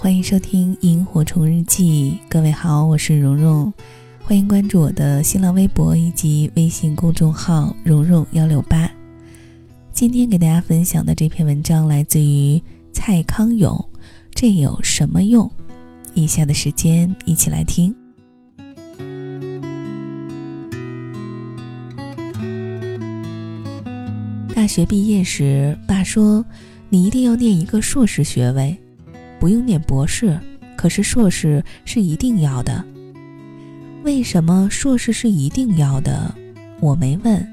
欢迎收听《萤火虫日记》，各位好，我是蓉蓉，欢迎关注我的新浪微博以及微信公众号“蓉蓉幺六八”。今天给大家分享的这篇文章来自于蔡康永，这有什么用？以下的时间一起来听。大学毕业时，爸说：“你一定要念一个硕士学位，不用念博士，可是硕士是一定要的。”为什么硕士是一定要的？我没问。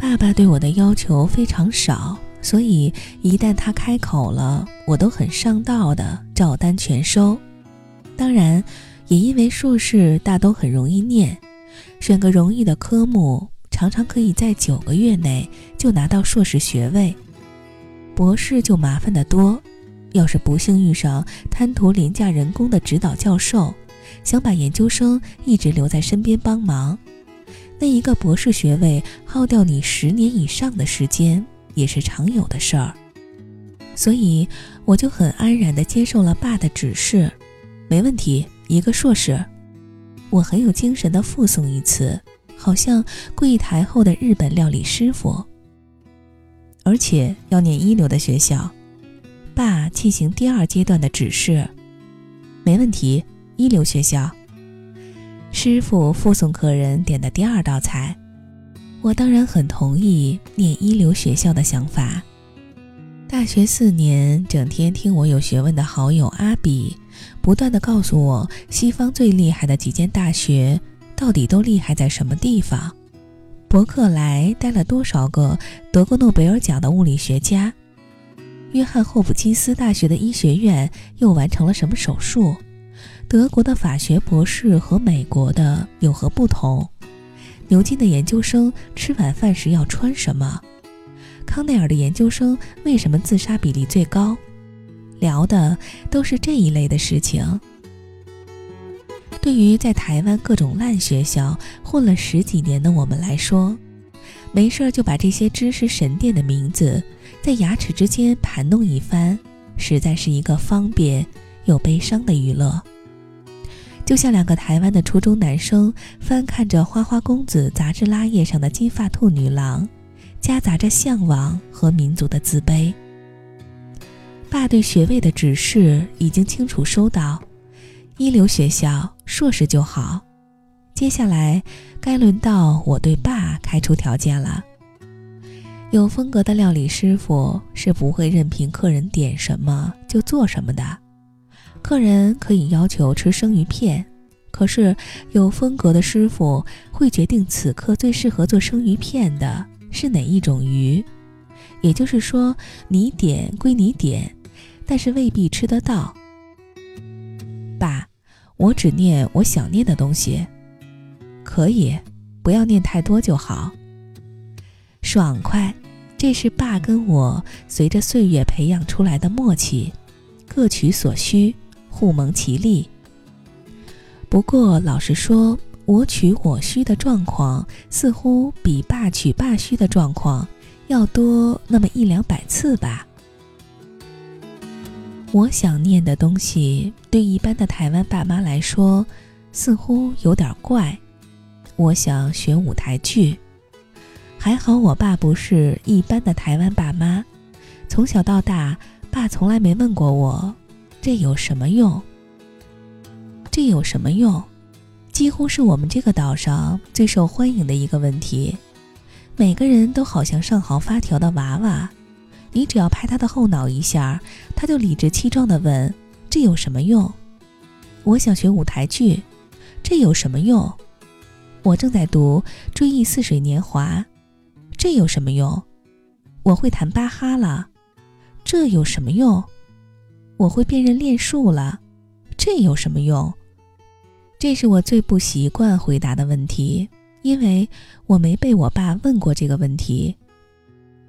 爸爸对我的要求非常少，所以一旦他开口了，我都很上道的照单全收。当然，也因为硕士大都很容易念，选个容易的科目。常常可以在九个月内就拿到硕士学位，博士就麻烦得多。要是不幸遇上贪图廉价人工的指导教授，想把研究生一直留在身边帮忙，那一个博士学位耗掉你十年以上的时间也是常有的事儿。所以我就很安然地接受了爸的指示，没问题，一个硕士。我很有精神地附送一次。好像柜台后的日本料理师傅，而且要念一流的学校。爸进行第二阶段的指示，没问题，一流学校。师傅附送客人点的第二道菜，我当然很同意念一流学校的想法。大学四年，整天听我有学问的好友阿比，不断的告诉我西方最厉害的几间大学。到底都厉害在什么地方？伯克莱带了多少个得过诺贝尔奖的物理学家？约翰霍普金斯大学的医学院又完成了什么手术？德国的法学博士和美国的有何不同？牛津的研究生吃晚饭时要穿什么？康奈尔的研究生为什么自杀比例最高？聊的都是这一类的事情。对于在台湾各种烂学校混了十几年的我们来说，没事就把这些知识神殿的名字在牙齿之间盘弄一番，实在是一个方便又悲伤的娱乐。就像两个台湾的初中男生翻看着《花花公子》杂志拉页上的金发兔女郎，夹杂着向往和民族的自卑。爸对学位的指示已经清楚收到。一流学校硕士就好，接下来该轮到我对爸开出条件了。有风格的料理师傅是不会任凭客人点什么就做什么的。客人可以要求吃生鱼片，可是有风格的师傅会决定此刻最适合做生鱼片的是哪一种鱼。也就是说，你点归你点，但是未必吃得到。爸，我只念我想念的东西，可以，不要念太多就好。爽快，这是爸跟我随着岁月培养出来的默契，各取所需，互蒙其利。不过老实说，我取我需的状况似乎比爸取爸需的状况要多那么一两百次吧。我想念的东西，对一般的台湾爸妈来说，似乎有点怪。我想学舞台剧，还好我爸不是一般的台湾爸妈。从小到大，爸从来没问过我，这有什么用？这有什么用？几乎是我们这个岛上最受欢迎的一个问题。每个人都好像上好发条的娃娃。你只要拍他的后脑一下，他就理直气壮地问：“这有什么用？”我想学舞台剧，这有什么用？我正在读《追忆似水年华》，这有什么用？我会弹巴哈了，这有什么用？我会辨认练术了，这有什么用？这是我最不习惯回答的问题，因为我没被我爸问过这个问题。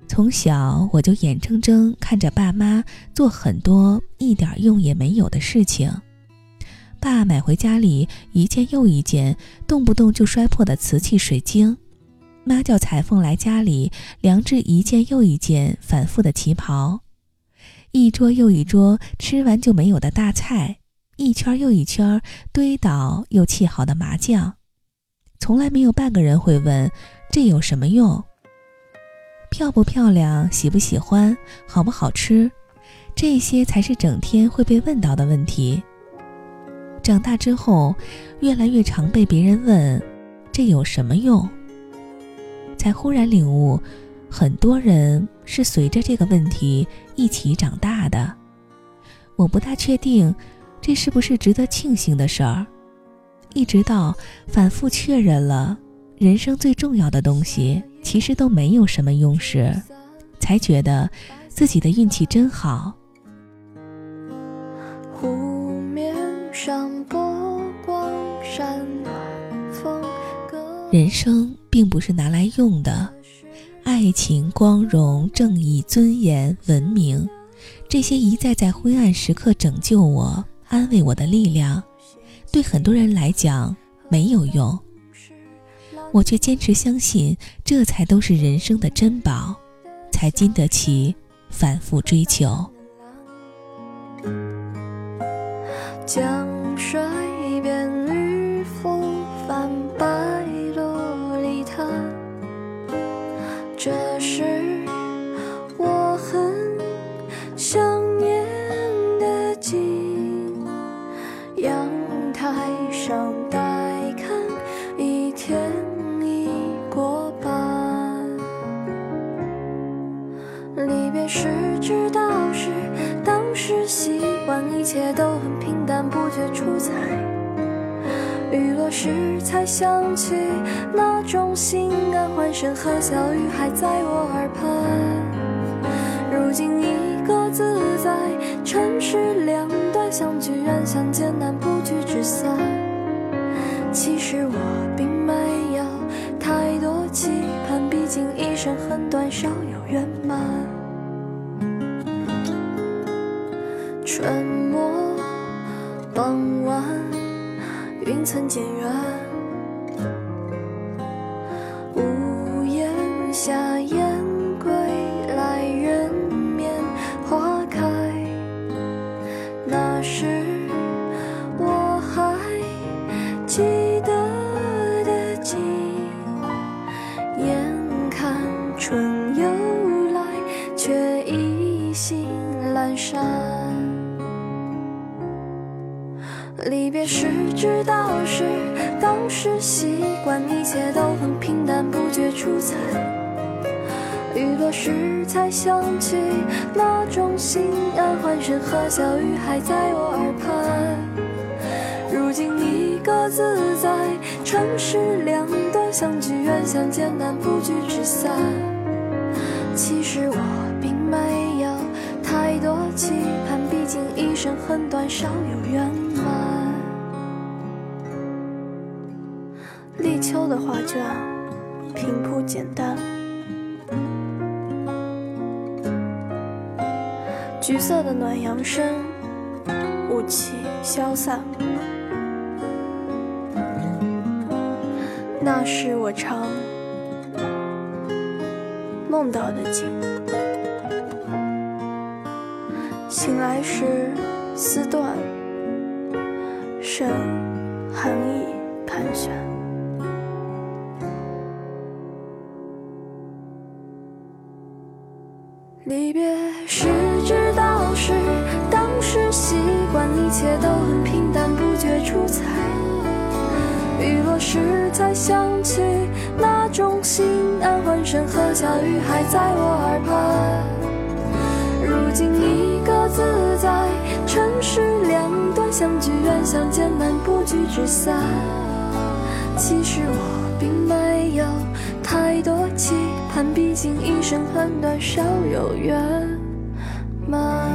从小我就眼睁睁看着爸妈做很多一点用也没有的事情。爸买回家里一件又一件动不动就摔破的瓷器水晶，妈叫裁缝来家里量制一件又一件反复的旗袍。一桌又一桌吃完就没有的大菜，一圈又一圈堆倒又砌好的麻将，从来没有半个人会问这有什么用。漂不漂亮，喜不喜欢，好不好吃，这些才是整天会被问到的问题。长大之后，越来越常被别人问这有什么用，才忽然领悟。很多人是随着这个问题一起长大的，我不大确定这是不是值得庆幸的事儿。一直到反复确认了人生最重要的东西其实都没有什么用时，才觉得自己的运气真好。人生并不是拿来用的。爱情、光荣、正义、尊严、文明，这些一再在灰暗时刻拯救我、安慰我的力量，对很多人来讲没有用，我却坚持相信，这才都是人生的珍宝，才经得起反复追求。江时才想起，那种心安欢声和笑语还在我耳畔。如今已各自在城市两端，相聚远相见难，不聚只散。其实我并没有太多期盼，毕竟一生很短，少有圆满。春末傍晚。云层渐远，屋檐下燕归来，人面花开。那时别时知道是当时习惯，一切都很平淡，不觉出彩。雨落时才想起，那种心安欢声和笑语还在我耳畔。如今你各自在城市两端，相聚远相见难，不聚只散。其实我并没有太多期盼，毕竟一生很短，少有圆的画卷，平铺简单，橘色的暖阳升，雾气消散。那是我常梦到的景，醒来时丝断，剩寒意盘旋。离别时知道是当时习惯，一切都很平淡，不觉出彩。雨落时才想起，那种心安欢声和笑语还在我耳畔。如今你各自在城市两端，相聚远相见难，不聚只散。其实我并没有太多期。叹，毕竟一生很短，少有圆满。